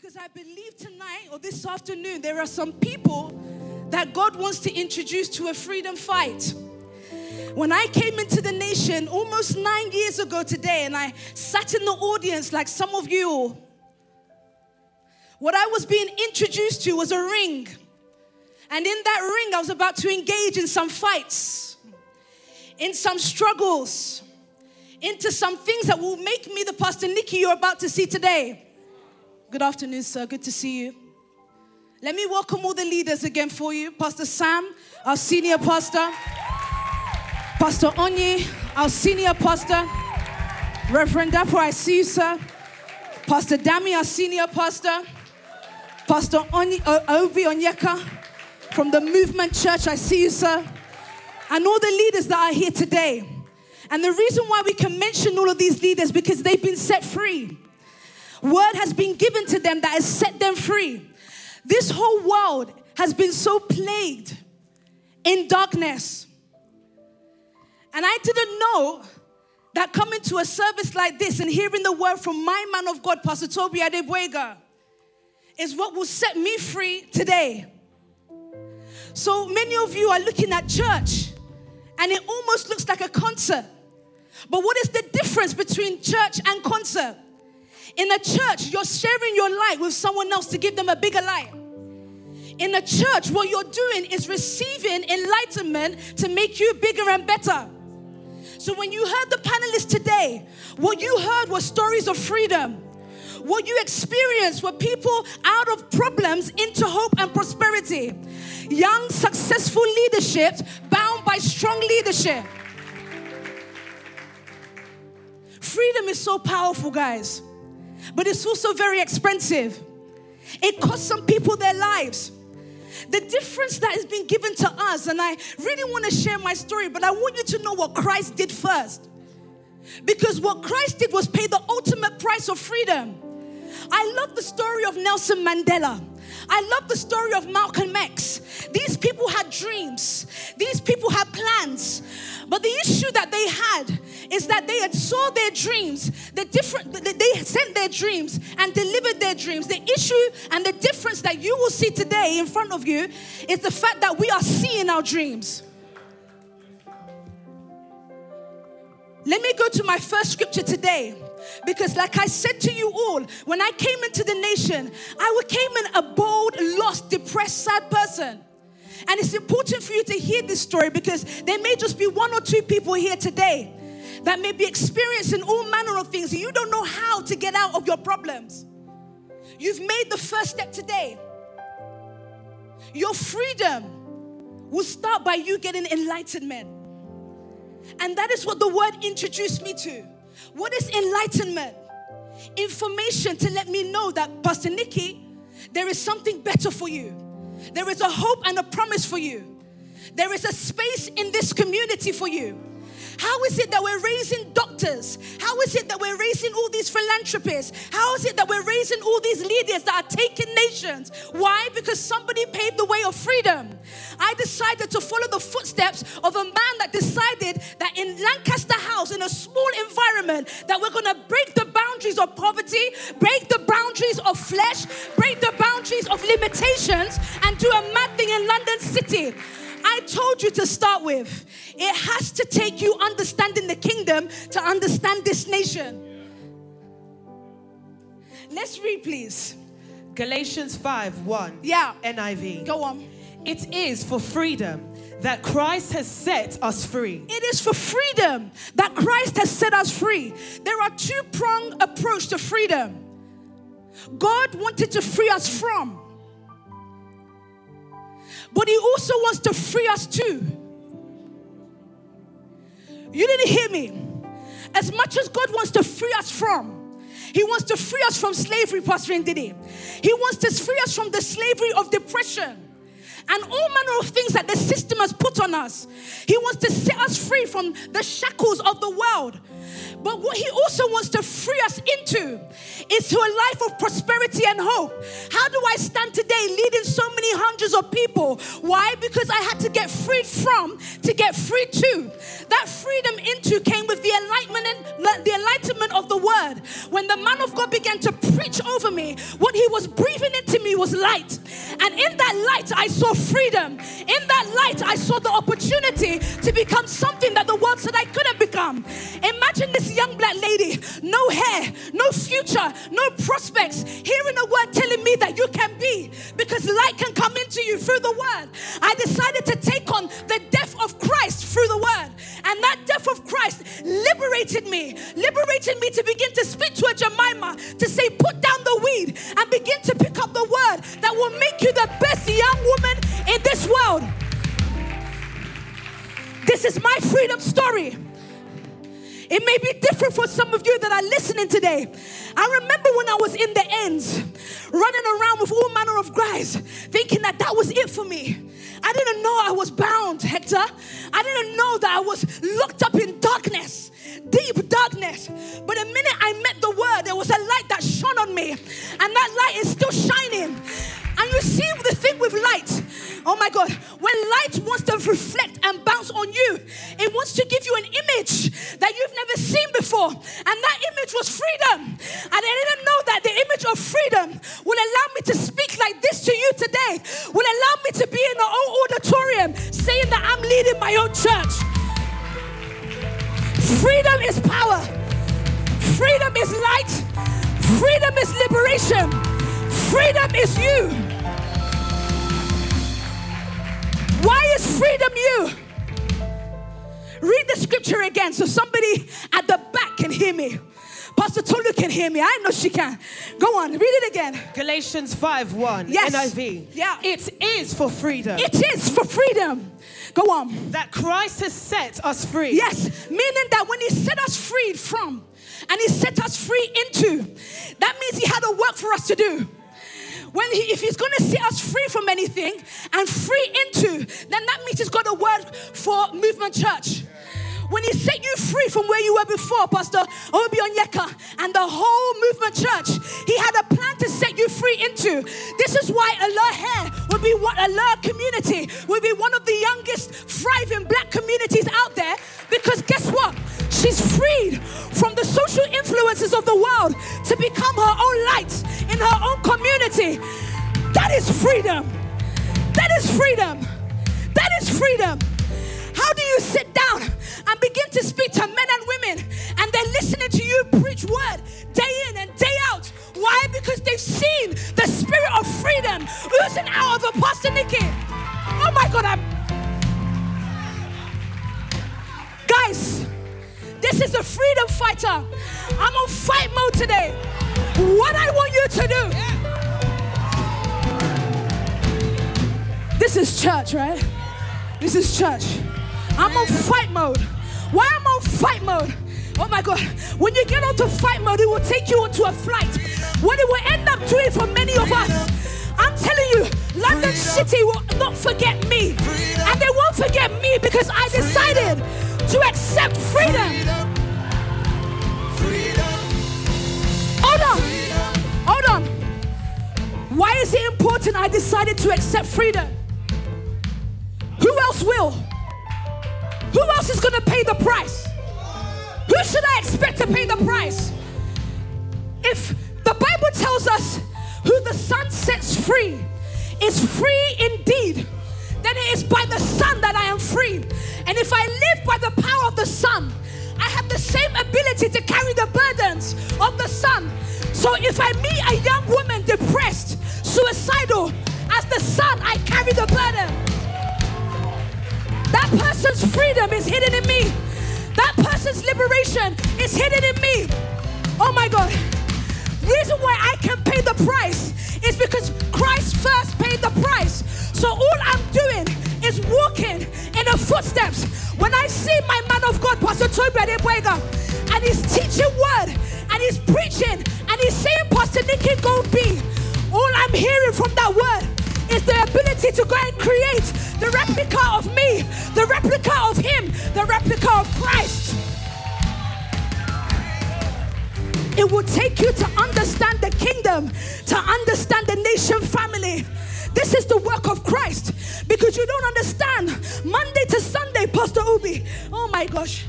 Because I believe tonight or this afternoon, there are some people that God wants to introduce to a freedom fight. When I came into the nation almost nine years ago today, and I sat in the audience like some of you, what I was being introduced to was a ring. And in that ring, I was about to engage in some fights, in some struggles, into some things that will make me the Pastor Nikki you're about to see today. Good afternoon, sir. Good to see you. Let me welcome all the leaders again for you. Pastor Sam, our senior pastor. Pastor Onyi, our senior pastor. Reverend Dapo, I see you, sir. Pastor Dami, our senior pastor. Pastor Onyi, uh, Obi Onyeka from the Movement Church, I see you, sir. And all the leaders that are here today. And the reason why we can mention all of these leaders because they've been set free. Word has been given to them that has set them free. This whole world has been so plagued in darkness. And I didn't know that coming to a service like this and hearing the word from my man of God, Pastor Tobi Adegboyega, is what will set me free today. So many of you are looking at church and it almost looks like a concert. But what is the difference between church and concert? In a church, you're sharing your light with someone else to give them a bigger light. In a church, what you're doing is receiving enlightenment to make you bigger and better. So when you heard the panelists today, what you heard was stories of freedom. What you experienced were people out of problems into hope and prosperity. Young, successful leadership bound by strong leadership. Freedom is so powerful, guys, but it's also very expensive. It costs some people their lives. The difference that has been given to us, and I really want to share my story, but I want you to know what Christ did first. Because what Christ did was pay the ultimate price of freedom. I love the story of Nelson Mandela. I love the story of Malcolm X. These people had dreams, these people had plans. But the issue that they had is that they had saw their dreams, the different they sent their dreams and delivered their dreams. The issue and the difference that you will see today in front of you is the fact that we are seeing our dreams. Let me go to my first scripture today. Because, like I said to you all, when I came into the nation, I came in a bold, lost, depressed, sad person. And it's important for you to hear this story because there may just be one or two people here today that may be experiencing all manner of things and you don't know how to get out of your problems. You've made the first step today. Your freedom will start by you getting enlightenment. And that is what the word introduced me to. What is enlightenment? Information to let me know that, Pastor Nikki, there is something better for you. There is a hope and a promise for you. There is a space in this community for you. How is it that we're raising doctors? How is it that we're raising all these philanthropists? How is it that we're raising all these leaders that are taking nations? Why? Because somebody paved the way of freedom. I decided to follow the footsteps of a man that decided that in Lancaster House, in a small environment, that we're going to break the boundaries of poverty, break the boundaries of flesh, break the boundaries of limitations, and do a mad thing in London City. I told you to start with. It has to take you understanding the kingdom to understand this nation. Let's read, please. Galatians 5 1. Yeah. NIV. Go on. It is for freedom that Christ has set us free. It is for freedom that Christ has set us free. There are two pronged approach to freedom. God wanted to free us from but He also wants to free us too. You didn't hear me. As much as God wants to free us from, He wants to free us from slavery, Pastor Ndidi. He wants to free us from the slavery of depression and all manner of things that the system has put on us. He wants to set us free from the shackles of the world. But what he also wants to free us into is to a life of prosperity and hope. How do I stand today leading so many hundreds of people? Why? Because I had to get freed from to get free to. That freedom into came with the enlightenment, the enlightenment of the word. When the man of God began to preach over me, what he was breathing into me was light. And in that light, I saw freedom. In that light, I saw the opportunity to become something that the world said I couldn't become. Imagine this young black lady, no hair, no future, no prospects, hearing a word telling me that you can be because light can come into you through the word. I decided to take on the death of Christ through the word. And that death of Christ liberated me, liberated me to begin to speak to a Jemima to say, put down is my freedom story. It may be different for some of you that are listening today. I remember when I was in the ends, running around with all manner of guys, thinking that that was it for me. I didn't know I was bound, Hector. I didn't know that I was locked up in darkness, deep darkness. But the minute I met the word, there was a light that shone on me, and that light is still shining. And you see the thing with light. Oh my God. When light wants to reflect and bounce on you, it wants to give you an image that you've never seen before. And that image was freedom. And I didn't know that the image of freedom will allow me to speak like this to you today, will allow me to be in the old auditorium saying that I'm leading my own church. Freedom is power. Freedom is light. Freedom is liberation. Freedom is you. Freedom you? Read the scripture again so somebody at the back can hear me. Pastor Tolu can hear me. I know she can. Go on, read it again. Galatians 5 1. Yes. NIV. Yeah. It is for freedom. It is for freedom. Go on. that Christ has set us free. Yes, meaning that when He set us free from and He set us free into, that means He had a work for us to do when he, if he's going to set us free from anything and free into, then that means he's got a word for movement church. When he set you free from where you were before, Pastor Obi Onyeka and the whole movement church, he had a plan to set you free into. This is why Allah Hair will be what Allah community will be one of the youngest thriving black communities out there. Because guess what? She's freed from the social influences of the world to become her own light in her own community. That is freedom. That is freedom. That is freedom. How do you sit down and begin to speak to men Is church. I'm on fight mode. Why am I on fight mode? Oh my God. When you get onto fight mode, it will take you onto a flight. What it will end up doing for many of us, I'm telling you, London City will not forget me. And they won't forget me because I decided to accept freedom. Hold on. Hold on. Why is it important I decided to accept freedom? Who else will? Who else is going to pay the price? Who should I expect to pay the price? If the Bible tells us who the Son sets free is free indeed, then it is by the Son that I am free. And if I live by the power of the Son, I have the same ability to carry the burdens of the Son. So if I meet a young woman depressed, suicidal, as the Son, I carry the burden. That person's freedom is hidden in me. That person's liberation is hidden in me. Oh my God. Reason why I can pay the price is because Christ first paid the price. So all I'm doing is walking in the footsteps. When I see my man of God, Pastor Tobi Adegboyega, and he's teaching word, and he's preaching, and he's saying, Pastor Nikki, go be. All I'm hearing from that the ability to go and create the replica of me, the replica of Him, the replica of Christ. It will take you to understand the kingdom, to understand the nation family. This is the work of Christ because you don't understand. Monday to Sunday, Pastor Ubi. Oh my gosh.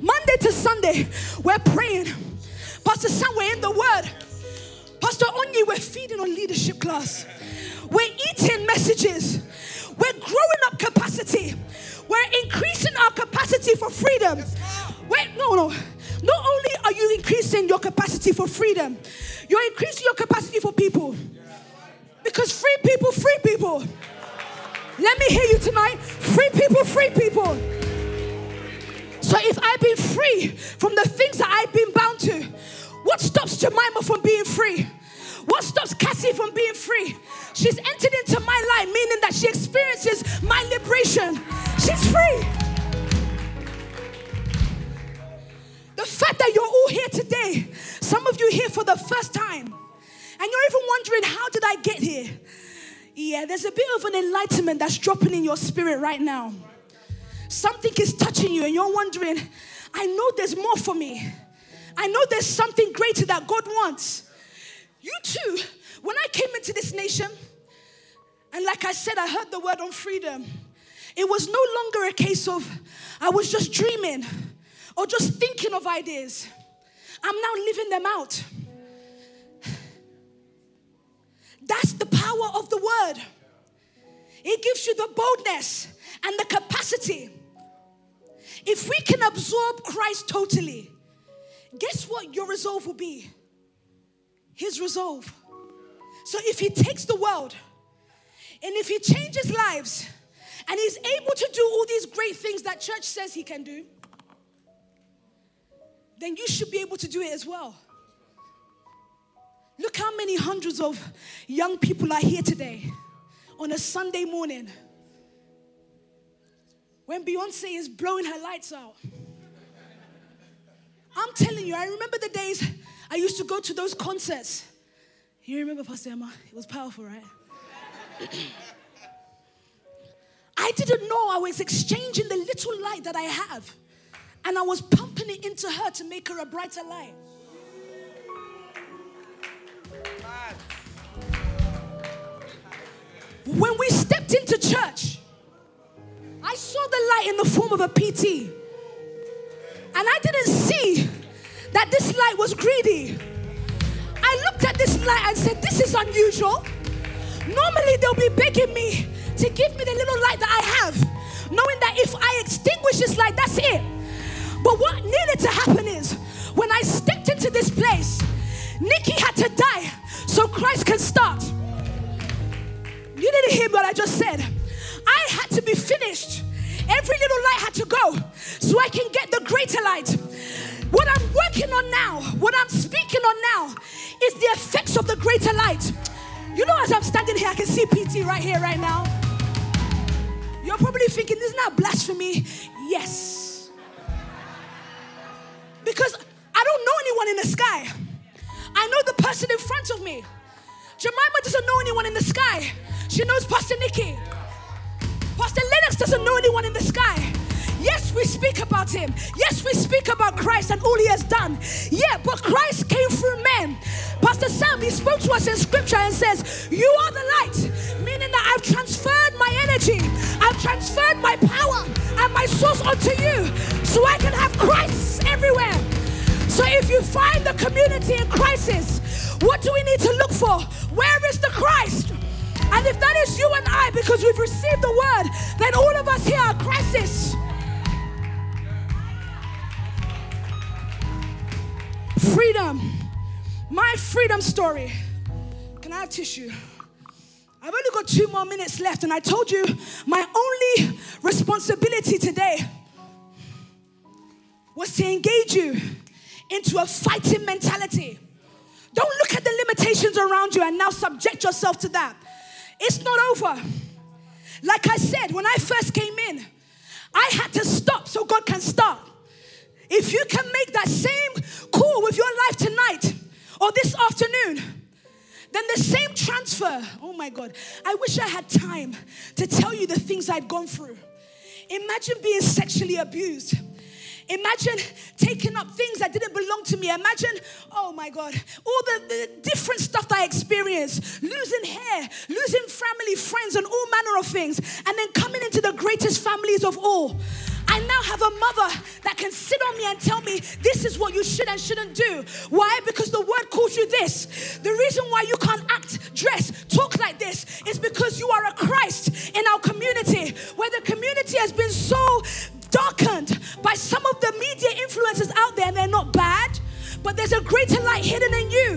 Monday to Sunday, we're praying. Pastor Sam, we're in the Word. Pastor Onyi, we're feeding on leadership class. Eating messages. We're growing up capacity. We're increasing our capacity for freedom. Wait, no, no. Not only are you increasing your capacity for freedom, you're increasing your capacity for people. Because free people, free people. Let me hear you tonight. Free people, free people. So if I've been free from the things that I've been bound to, what stops Jemima from being free? What stops Cassie from being free? She's entered into my life, meaning that she experiences my liberation. She's free. The fact that you're all here today, some of you here for the first time, and you're even wondering, how did I get here? Yeah, there's a bit of an enlightenment that's dropping in your spirit right now. Something is touching you, and you're wondering, I know there's more for me. I know there's something greater that God wants. You too, when I came into this nation, and like I said, I heard the word on freedom, it was no longer a case of I was just dreaming or just thinking of ideas. I'm now living them out. That's the power of the word. It gives you the boldness and the capacity. If we can absorb Christ totally, guess what your resolve will be? His resolve. So if he takes the world and if he changes lives and he's able to do all these great things that church says he can do, then you should be able to do it as well. Look how many hundreds of young people are here today on a Sunday morning when Beyonce is blowing her lights out. I'm telling you, I remember the days I used to go to those concerts. You remember, Pastor Emma? It was powerful, right? I didn't know I was exchanging the little light that I have, and I was pumping it into her to make her a brighter light. When we stepped into church, I saw the light in the form of a PT. And I didn't see that this light was greedy. I looked at this light and said, This is unusual. Normally, they'll be begging me to give me the little light that I have, knowing that if I extinguish this light, that's it. But what needed to happen is when I stepped into this place, Nikki had to die so Christ can start. You didn't hear what I just said. I had to be finished. Every little light had to go so I can get the greater light. What I'm on now, what I'm speaking on now, is the effects of the greater light. You know, as I'm standing here, I can see PT right here, right now. You're probably thinking, isn't that blasphemy? Yes. Because I don't know anyone in the sky. I know the person in front of me. Jemima doesn't know anyone in the sky. She knows Pastor Nikki. Pastor Lennox doesn't know anyone in the sky. Yes, we speak about him. Yes, we speak about Christ and all he has done. Yeah, but Christ came through men. Pastor Sam, he spoke to us in scripture and says, You are the light, meaning that I've transferred my energy, I've transferred my power and my source onto you so I can have Christ everywhere. So if you find the community in crisis, what do we need to look for? Where is the Christ? And if that is you and I, because we've received the word, then all of us here are crisis. Freedom. My freedom story. Can I have tissue? I've only got two more minutes left, and I told you my only responsibility today was to engage you into a fighting mentality. Don't look at the limitations around you and now subject yourself to that. It's not over. Like I said, when I first came in, I had to stop so God can start. If you can make that same call with your life tonight or this afternoon, Then the same transfer, oh my God, I wish I had time to tell you the things I'd gone through. Imagine being sexually abused. Imagine taking up things that didn't belong to me. Imagine, oh my God, all the, the, different stuff that I experienced losing hair, losing family, friends, and all manner of things, and then coming into the greatest families of all. I now have a mother that can sit on me and tell me this is what you should and shouldn't do. Why? Because the word calls you this. The reason why you can't act, dress, talk like this is because you are a Christ in our community where the community has been so darkened by some of the media influences out there and they're not bad, but there's a greater light hidden in you.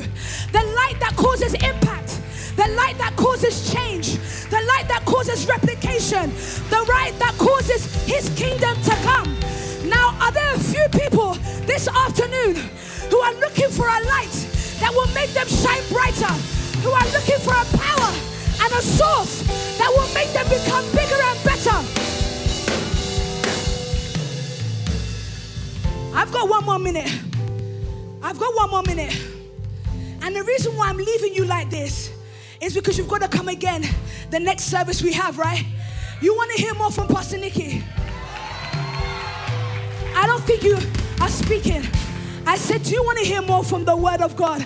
The light that causes impact the light that causes change, the light that causes replication, the light that causes His kingdom to come. Now, are there a few people this afternoon who are looking for a light that will make them shine brighter, who are looking for a power and a source that will make them become bigger and better? I've got one more minute. I've got one more minute. And the reason why I'm leaving you like this is because you've got to come again the next service we have, right? You want to hear more from Pastor Nikki? I don't think you are speaking. I said, Do you want to hear more from the Word of God?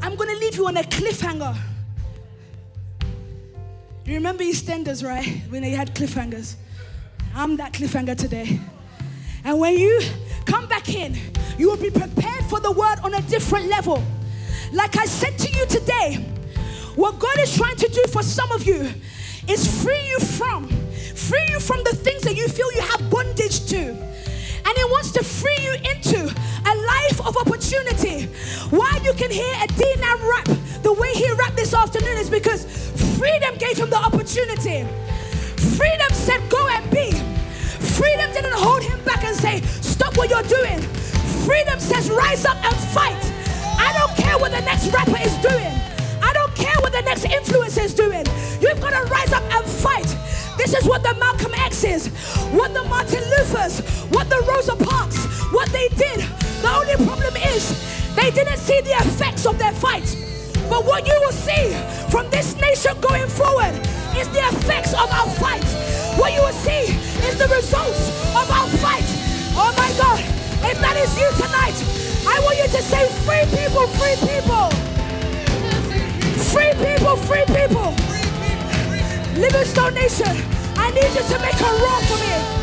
I'm going to leave you on a cliffhanger. You remember EastEnders, right? When they had cliffhangers. I'm that cliffhanger today. And when you come back in, you will be prepared for the word on a different level. Like I said to you today, what God is trying to do for some of you is free you from, free you from the things that you feel you have bondage to. And He wants to free you into a life of opportunity. Why you can hear a D-Nam rap the way he rapped this afternoon is because freedom gave him the opportunity. Freedom said, Go and be. Freedom didn't hold him back and say, Stop what you're doing. Freedom says, rise up and fight. I don't care what the next rapper is doing. I don't care what the next influencer is doing. You've got to rise up and fight. This is what the Malcolm X's, what the Martin Luther's, what the Rosa Parks, what they did. The only problem is they didn't see the effects of their fight. But what you will see from this nation going forward is the effects of our fight. What you will see is the results of our fight. If that is you tonight, I want you to say, Free people, free people. Free people, free people. Livingstone Nation, I need you to make a roar for me.